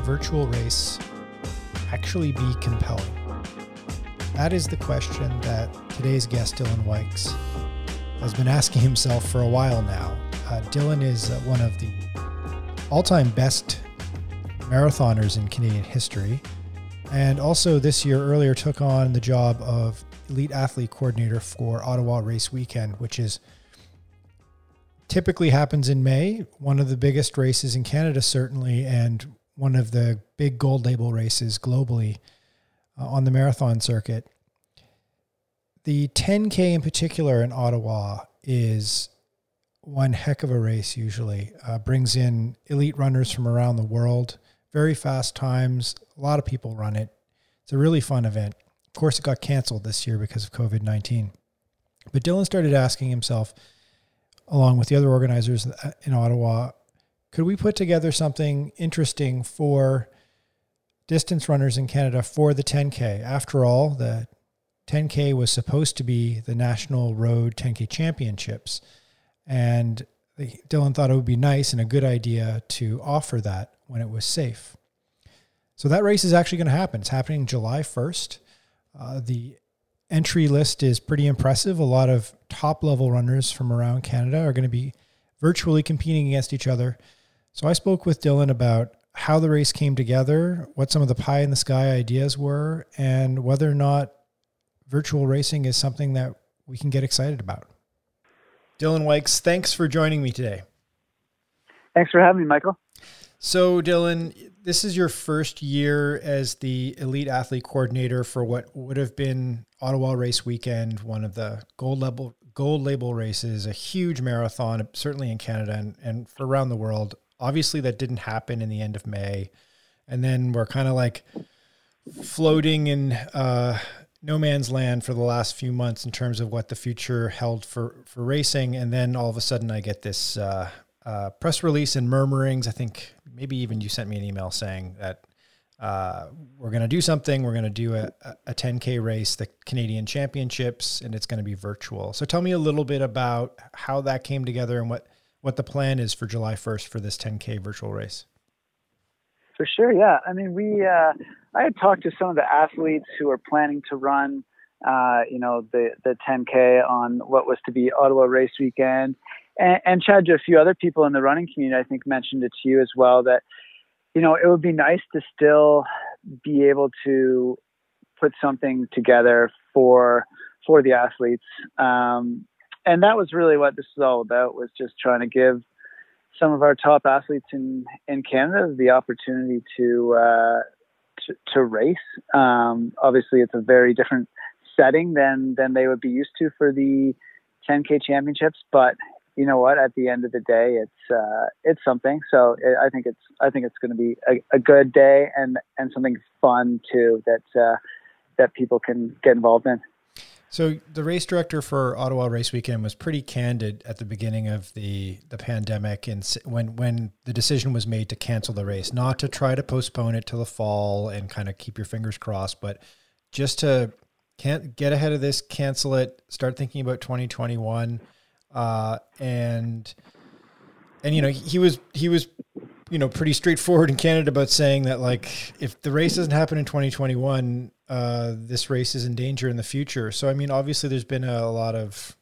virtual race actually be compelling? That is the question that today's guest, Dylan Wykes, has been asking himself for a while now. Uh, Dylan is uh, one of the all time best marathoners in Canadian history, and also this year earlier took on the job of elite athlete coordinator for Ottawa Race Weekend, which is typically happens in May, one of the biggest races in Canada, certainly, and one of the big gold label races globally uh, on the marathon circuit. The 10K in particular in Ottawa is one heck of a race, usually. Uh, brings in elite runners from around the world, very fast times. A lot of people run it. It's a really fun event. Of course, it got canceled this year because of COVID 19. But Dylan started asking himself, along with the other organizers in Ottawa, could we put together something interesting for distance runners in Canada for the 10K? After all, the 10K was supposed to be the National Road 10K Championships. And Dylan thought it would be nice and a good idea to offer that when it was safe. So that race is actually going to happen. It's happening July 1st. Uh, the entry list is pretty impressive. A lot of top level runners from around Canada are going to be virtually competing against each other. So I spoke with Dylan about how the race came together, what some of the pie in the sky ideas were, and whether or not virtual racing is something that we can get excited about. Dylan Wykes, thanks for joining me today. Thanks for having me, Michael. So, Dylan, this is your first year as the elite athlete coordinator for what would have been Ottawa Race Weekend, one of the gold level gold label races, a huge marathon, certainly in Canada and, and for around the world. Obviously, that didn't happen in the end of May, and then we're kind of like floating in uh, no man's land for the last few months in terms of what the future held for for racing, and then all of a sudden, I get this. Uh, uh, press release and murmurings. I think maybe even you sent me an email saying that uh, we're going to do something. We're going to do a, a 10K race, the Canadian Championships, and it's going to be virtual. So tell me a little bit about how that came together and what, what the plan is for July 1st for this 10K virtual race. For sure, yeah. I mean, we uh, I had talked to some of the athletes who are planning to run, uh, you know, the the 10K on what was to be Ottawa Race Weekend, and, and Chad, a few other people in the running community, I think, mentioned it to you as well that, you know, it would be nice to still be able to put something together for for the athletes. Um, and that was really what this is all about was just trying to give some of our top athletes in, in Canada the opportunity to, uh, to, to, race. Um, obviously, it's a very different setting than, than they would be used to for the 10K championships, but you know what? At the end of the day, it's uh, it's something. So it, I think it's I think it's going to be a, a, good day and and something fun too that uh, that people can get involved in. So the race director for Ottawa Race Weekend was pretty candid at the beginning of the the pandemic, and when when the decision was made to cancel the race, not to try to postpone it to the fall and kind of keep your fingers crossed, but just to can't get ahead of this, cancel it, start thinking about 2021 uh, and and you know he was he was you know pretty straightforward in Canada about saying that like if the race doesn't happen in 2021, uh, this race is in danger in the future. So I mean, obviously there's been a, a lot of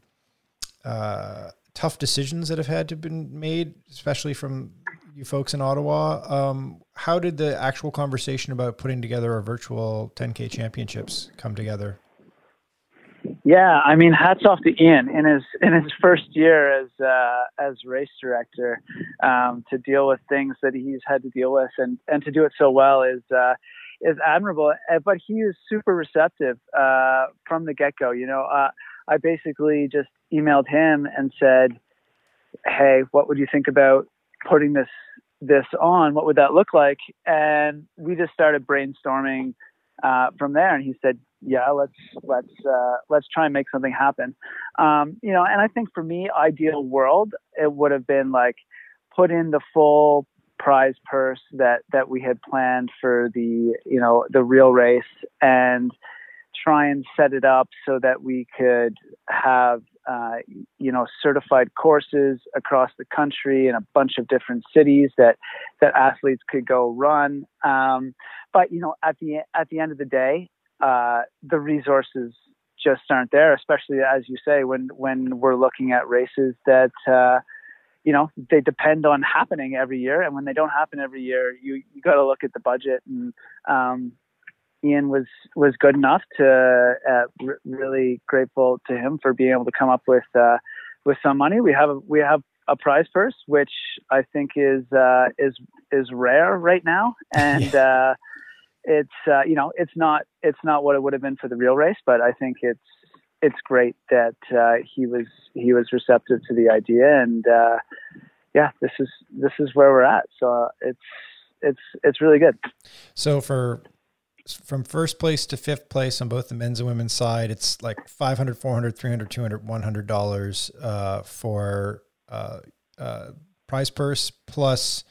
uh, tough decisions that have had to been made, especially from you folks in Ottawa. Um, how did the actual conversation about putting together a virtual 10K championships come together? Yeah, I mean, hats off to Ian in his in his first year as uh, as race director um, to deal with things that he's had to deal with and and to do it so well is uh, is admirable. Uh, but he is super receptive uh, from the get go. You know, uh, I basically just emailed him and said, "Hey, what would you think about putting this this on? What would that look like?" And we just started brainstorming uh, from there. And he said, yeah, let's let's uh, let's try and make something happen. Um, you know, and I think for me, ideal world, it would have been like put in the full prize purse that that we had planned for the you know the real race and try and set it up so that we could have uh, you know certified courses across the country in a bunch of different cities that that athletes could go run. Um, but you know, at the at the end of the day, uh, the resources just aren't there. Especially as you say, when when we're looking at races that uh, you know they depend on happening every year, and when they don't happen every year, you you got to look at the budget and um, Ian was was good enough to uh, r- really grateful to him for being able to come up with uh, with some money. We have a, we have a prize purse, which I think is uh, is is rare right now, and uh, it's uh, you know it's not it's not what it would have been for the real race, but I think it's it's great that uh, he was he was receptive to the idea, and yeah, this is this is where we're at. So it's it's it's really good. So for from first place to fifth place on both the men's and women's side, it's like 500, 400, 300, 200, 100 dollars uh, for uh, uh, prize purse plus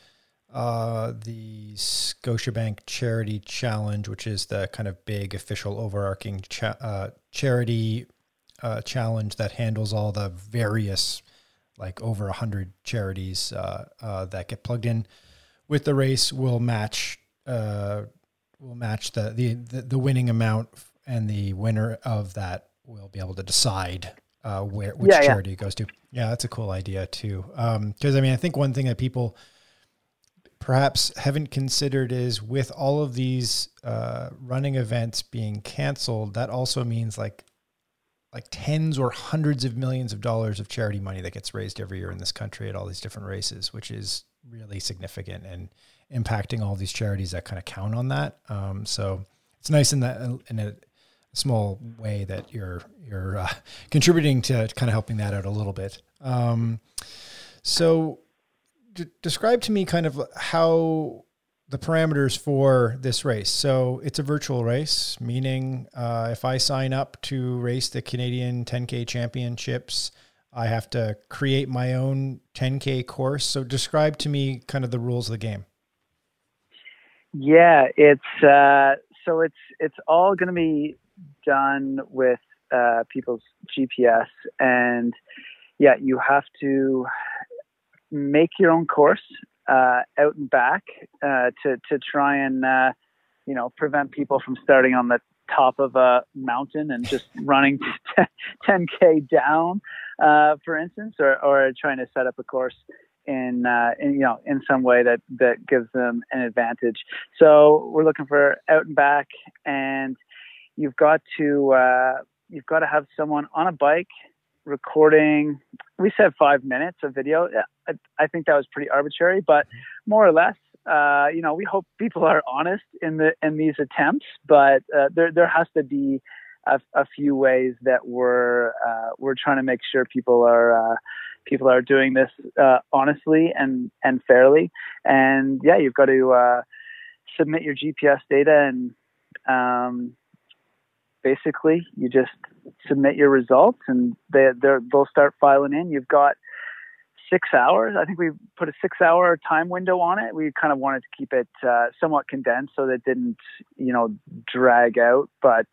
uh, the Scotiabank Charity Challenge, which is the kind of big official overarching cha- uh, charity uh, challenge that handles all the various, like over a hundred charities that get plugged in with the race. Will match will match the, the, the, the winning amount and the winner of that will be able to decide uh, where which yeah, charity yeah. it goes to. Yeah, that's a cool idea too. Because um, I mean, I think one thing that people perhaps haven't considered is with all of these uh, running events being canceled, that also means like like tens or hundreds of millions of dollars of charity money that gets raised every year in this country at all these different races, which is really significant and impacting all these charities that kind of count on that. Um, so it's nice in that in a small way that you're you're uh, contributing to kind of helping that out a little bit. Um, so d- describe to me kind of how the parameters for this race. So it's a virtual race, meaning uh, if I sign up to race the Canadian 10K Championships, I have to create my own 10K course. So describe to me kind of the rules of the game. Yeah, it's uh, so it's it's all going to be done with uh, people's GPS, and yeah, you have to make your own course uh, out and back uh, to to try and uh, you know prevent people from starting on the top of a mountain and just running 10k down, uh, for instance, or or trying to set up a course in, uh, in you know in some way that that gives them an advantage. So we're looking for out and back, and you've got to uh, you've got to have someone on a bike recording. We said five minutes of video. I, I think that was pretty arbitrary, but more or less, uh, you know, we hope people are honest in the in these attempts, but uh, there there has to be a, a few ways that we're uh, we're trying to make sure people are uh, people are doing this uh, honestly and and fairly. And yeah, you've got to uh, submit your GPS data and um, basically you just submit your results and they they'll start filing in. You've got six hours. I think we put a six hour time window on it. We kind of wanted to keep it uh, somewhat condensed so that it didn't, you know, drag out. But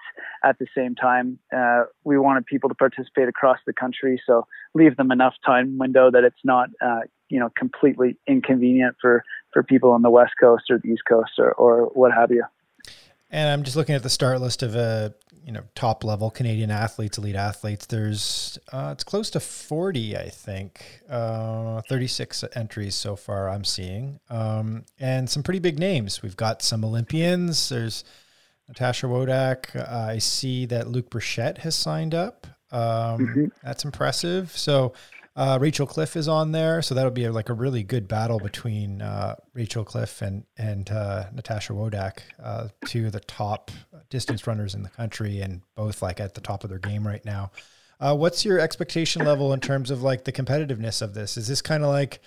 at the same time, uh, we wanted people to participate across the country. So leave them enough time window that it's not, uh, you know, completely inconvenient for, for people on the West Coast or the East Coast or, or what have you. And I'm just looking at the start list of a you know top level Canadian athletes, elite athletes. There's uh, it's close to 40, I think, uh, 36 entries so far. I'm seeing, um, and some pretty big names. We've got some Olympians. There's Natasha Wodak. Uh, I see that Luke Bruchet has signed up. Um, mm-hmm. That's impressive. So uh, Rachel Cliff is on there, so that'll be a, like a really good battle between uh, Rachel Cliff and and uh, Natasha Wodak, uh, two of the top distance runners in the country, and both like at the top of their game right now. Uh, what's your expectation level in terms of like the competitiveness of this? Is this kind of like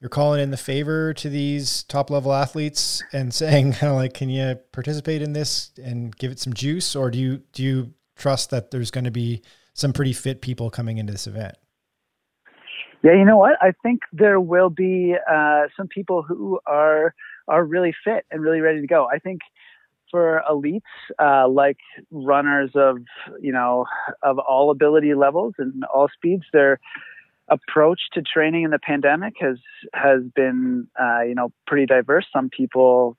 you're calling in the favor to these top level athletes and saying kind of like, can you participate in this and give it some juice, or do you do you trust that there's going to be some pretty fit people coming into this event? Yeah, you know what? I think there will be uh, some people who are are really fit and really ready to go. I think for elites, uh, like runners of you know of all ability levels and all speeds. Their approach to training in the pandemic has has been uh, you know pretty diverse. Some people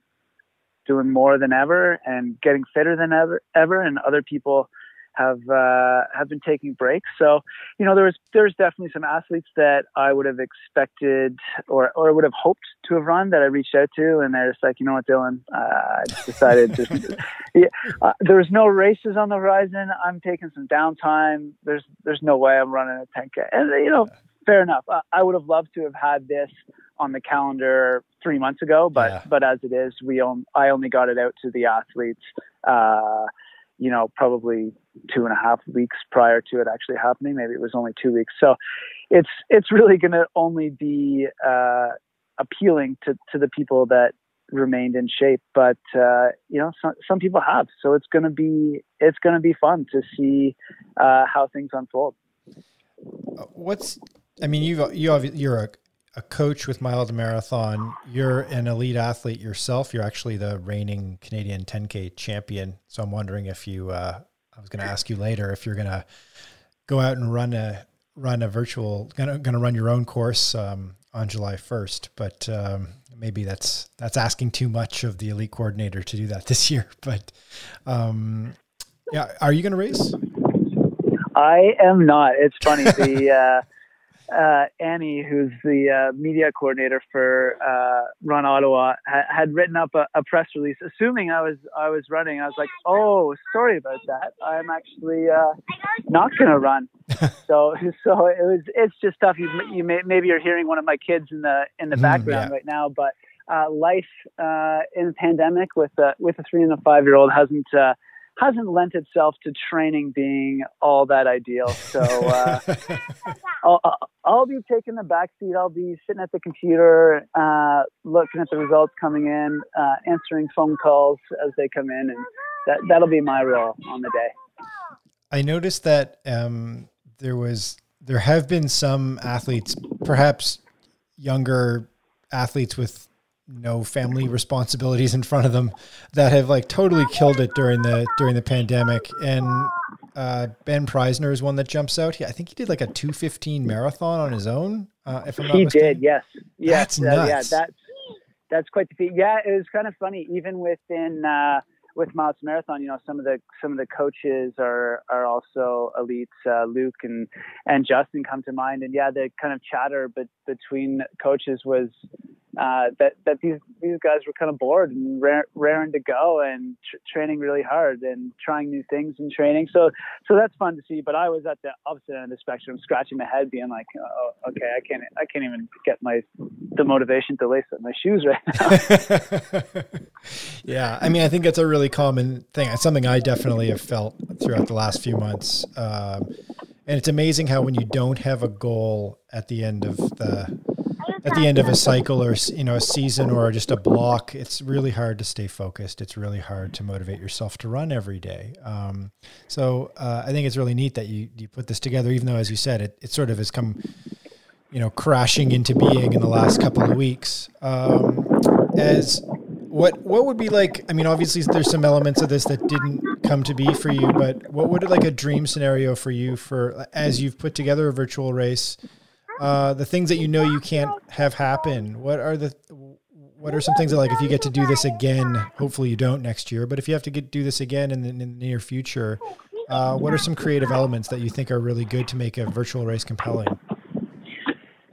doing more than ever and getting fitter than ever, ever, and other people have uh, have been taking breaks. So, you know, there was there's definitely some athletes that I would have expected or or would have hoped to have run that I reached out to, and they're just like, you know what, Dylan, uh, I decided just yeah, uh, there was no races on the horizon. I'm taking some downtime. There's there's no way I'm running a 10k, and you know, fair enough. I, I would have loved to have had this on the calendar three months ago, but yeah. but as it is, we on, I only got it out to the athletes. Uh, you know, probably two and a half weeks prior to it actually happening. Maybe it was only two weeks. So it's it's really going to only be uh, appealing to to the people that remained in shape. But uh, you know, some some people have. So it's going to be it's going to be fun to see uh, how things unfold. What's I mean, you've you you're a a coach with Mile to Marathon. You're an elite athlete yourself. You're actually the reigning Canadian 10K champion. So I'm wondering if you, uh, I was going to ask you later if you're going to go out and run a run a virtual, going to run your own course um, on July 1st. But um, maybe that's that's asking too much of the elite coordinator to do that this year. But um, yeah, are you going to race? I am not. It's funny the. Uh, uh, Annie, who's the uh, media coordinator for uh, Run Ottawa, ha- had written up a, a, press release, assuming I was I was running. I was like, "Oh, sorry about that. I'm actually uh, not going to run." so so it was it's just stuff you you may, maybe you're hearing one of my kids in the in the mm, background yeah. right now, but uh, life uh, in pandemic with a with a three and a five year old hasn't hasn't lent itself to training being all that ideal. So uh, I'll, I'll be taking the back seat. I'll be sitting at the computer, uh, looking at the results coming in, uh, answering phone calls as they come in, and that that'll be my role on the day. I noticed that um, there was there have been some athletes, perhaps younger athletes with no family responsibilities in front of them that have like totally killed it during the during the pandemic and uh, Ben Preisner is one that jumps out. He, I think he did like a 215 marathon on his own. Uh, if I'm not he mistaken. did, yes, yes, that's nuts. Uh, yeah, that's that's quite the feat. Yeah, it was kind of funny. Even within uh, with Miles Marathon, you know, some of the some of the coaches are are also elites. Uh, Luke and and Justin come to mind, and yeah, the kind of chatter but between coaches was uh, that that these these guys were kind of bored and raring to go and tr- training really hard and trying new things in training. So so that's fun to see. But I was at the opposite end of the spectrum, scratching my head, being like, oh, okay, I can't I can't even get my the motivation to lace up my shoes right now. yeah, I mean, I think it's a really common thing. It's something I definitely have felt throughout the last few months. Um, and it's amazing how when you don't have a goal at the end of the at the end of a cycle or you know a season or just a block, it's really hard to stay focused. It's really hard to motivate yourself to run every day. Um, so uh, I think it's really neat that you you put this together, even though, as you said, it, it sort of has come, you know, crashing into being in the last couple of weeks. Um, as what what would be like? I mean, obviously, there's some elements of this that didn't come to be for you, but what would like a dream scenario for you for as you've put together a virtual race? Uh, the things that you know you can't have happen. What are the what are some things that like if you get to do this again? Hopefully you don't next year, but if you have to get do this again in the, in the near future, uh, what are some creative elements that you think are really good to make a virtual race compelling?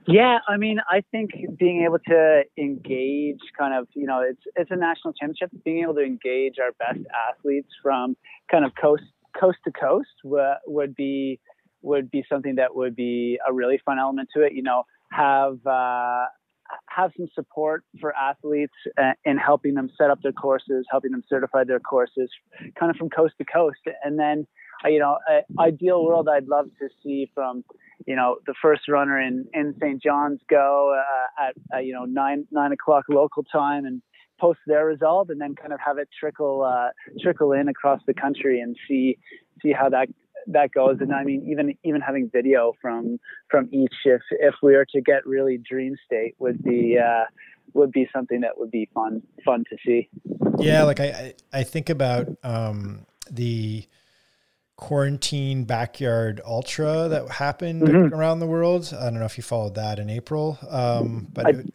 Yeah, I mean, I think being able to engage kind of, you know, it's it's a national championship. Being able to engage our best athletes from kind of coast coast to coast w- would be would be something that would be a really fun element to it. You know, have uh, have some support for athletes uh, in helping them set up their courses, helping them certify their courses, kind of from coast to coast. And then, uh, you know, ideal world I'd love to see from, you know, the first runner in in St. John's go uh, at uh, you know nine nine o'clock local time and post their result and then kind of have it trickle uh, trickle in across the country and see see how that that goes. And I mean, even even having video from from each, if if we were to get really dream state, would be uh, would be something that would be fun fun to see. Yeah, like I I think about um, the quarantine backyard ultra that happened mm-hmm. around the world. I don't know if you followed that in April, um, but I, it,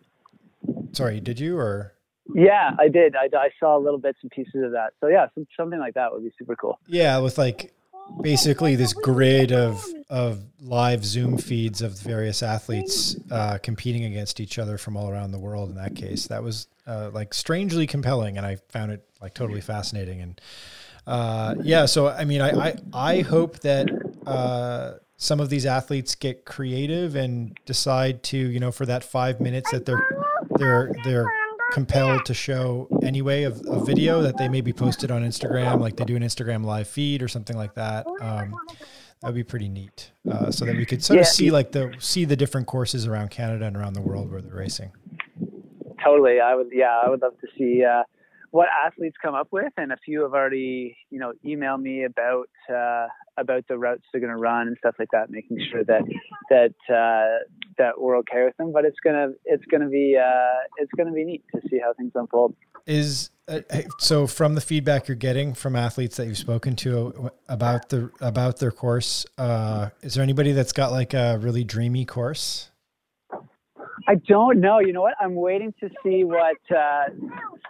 sorry, did you or? Yeah, I did. I, I saw little bits and pieces of that. So yeah, some, something like that would be super cool. Yeah, with like basically this grid of of live Zoom feeds of various athletes uh, competing against each other from all around the world. In that case, that was uh, like strangely compelling, and I found it like totally fascinating. And uh, yeah, so I mean, I I, I hope that uh, some of these athletes get creative and decide to you know for that five minutes that they're they're they're compelled to show anyway of a video that they maybe posted on Instagram, like they do an Instagram live feed or something like that. Um, that would be pretty neat, uh, so that we could sort yeah. of see like the see the different courses around Canada and around the world where they're racing. Totally, I would. Yeah, I would love to see uh, what athletes come up with, and a few have already, you know, emailed me about uh, about the routes they're going to run and stuff like that, making sure that that uh, that we're okay with them. But it's gonna it's gonna be uh, it's gonna be neat to see how things unfold. Is uh, so from the feedback you're getting from athletes that you've spoken to about the about their course. Uh, is there anybody that's got like a really dreamy course? I don't know. You know what? I'm waiting to see what uh,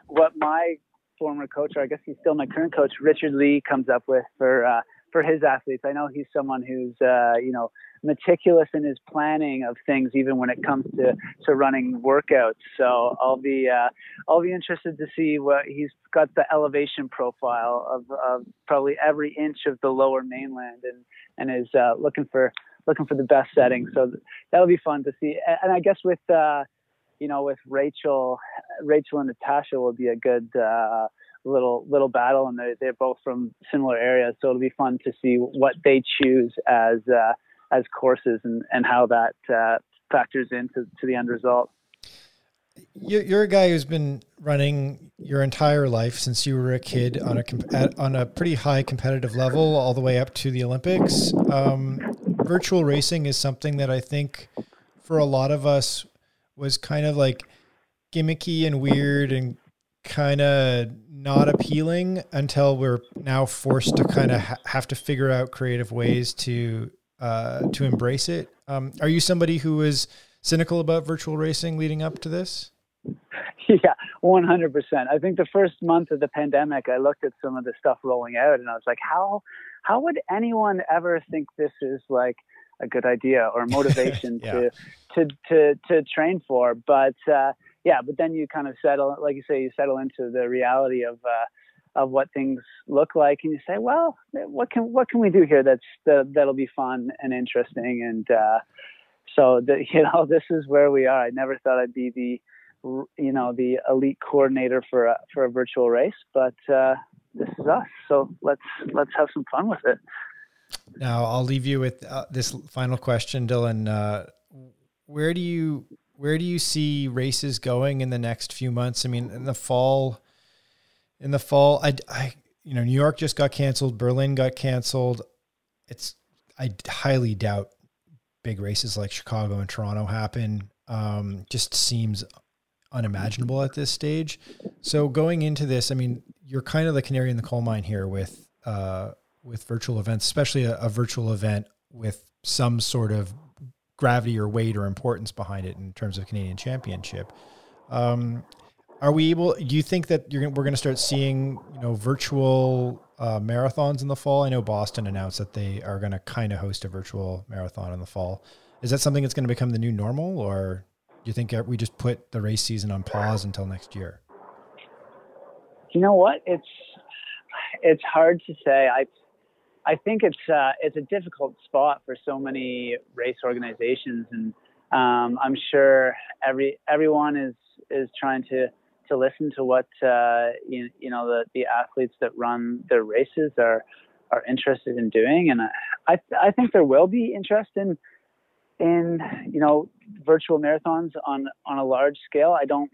what my former coach, or I guess he's still my current coach, Richard Lee, comes up with for uh, for his athletes. I know he's someone who's uh, you know meticulous in his planning of things, even when it comes to to running workouts. So I'll be uh, I'll be interested to see what he's got the elevation profile of, of probably every inch of the lower mainland, and and is uh, looking for looking for the best setting. So that'll be fun to see. And I guess with uh, you know with Rachel, Rachel and Natasha will be a good uh, little little battle, and they're they're both from similar areas. So it'll be fun to see what they choose as uh, as courses and and how that uh, factors into to the end result. You're a guy who's been running your entire life since you were a kid on a on a pretty high competitive level, all the way up to the Olympics. Um, virtual racing is something that I think for a lot of us was kind of like gimmicky and weird and kind of not appealing until we're now forced to kind of ha- have to figure out creative ways to uh, to embrace it. Um, are you somebody who is cynical about virtual racing leading up to this? Yeah, 100%. I think the first month of the pandemic, I looked at some of the stuff rolling out and I was like, how how would anyone ever think this is like a good idea or motivation yeah. to, to to to train for? But uh, yeah, but then you kind of settle, like you say, you settle into the reality of uh, of what things look like, and you say, well, what can what can we do here that's that, that'll be fun and interesting, and uh, so the, you know this is where we are. I never thought I'd be the you know the elite coordinator for a, for a virtual race, but uh, this is us. So let's let's have some fun with it. Now I'll leave you with uh, this final question, Dylan. Uh, where do you where do you see races going in the next few months? I mean, in the fall, in the fall, I, I you know, New York just got canceled, Berlin got canceled. It's I highly doubt big races like Chicago and Toronto happen. Um, just seems unimaginable at this stage. So going into this, I mean, you're kind of the canary in the coal mine here with uh, with virtual events, especially a, a, virtual event with some sort of gravity or weight or importance behind it in terms of Canadian Championship. Um, are we able? Do you think that you're we're going to start seeing you know virtual uh, marathons in the fall? I know Boston announced that they are going to kind of host a virtual marathon in the fall. Is that something that's going to become the new normal, or do you think we just put the race season on pause until next year? You know what? It's it's hard to say. I I think it's uh, it's a difficult spot for so many race organizations, and um, I'm sure every everyone is is trying to to listen to what uh, you, you know the, the athletes that run their races are are interested in doing, and I I think there will be interest in in you know virtual marathons on on a large scale. I don't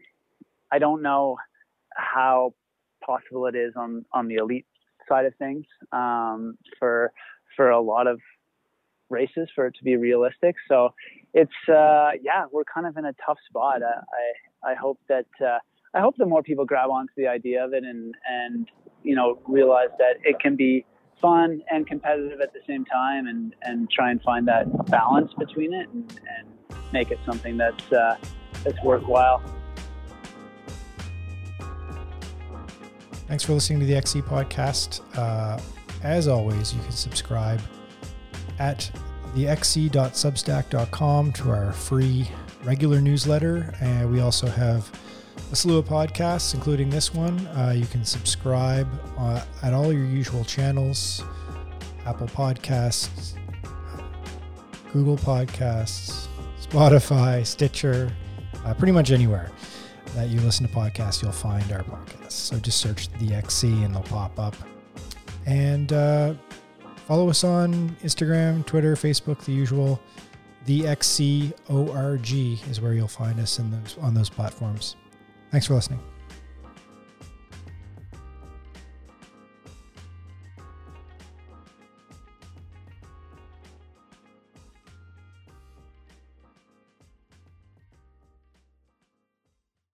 I don't know how possible it is on on the elite side of things um, for for a lot of races for it to be realistic. So it's uh, yeah, we're kind of in a tough spot. I I, I hope that uh, I hope that more people grab onto the idea of it and and you know realize that it can be fun and competitive at the same time, and and try and find that balance between it and, and make it something that's uh, that's worthwhile. Thanks for listening to the XC podcast. Uh, as always, you can subscribe at thexc.substack.com to our free regular newsletter. And we also have a slew of podcasts, including this one. Uh, you can subscribe uh, at all your usual channels Apple Podcasts, Google Podcasts, Spotify, Stitcher, uh, pretty much anywhere that you listen to podcasts, you'll find our podcast. So just search the XC and they'll pop up. And uh, follow us on Instagram, Twitter, Facebook, the usual. The XC ORG is where you'll find us in those on those platforms. Thanks for listening.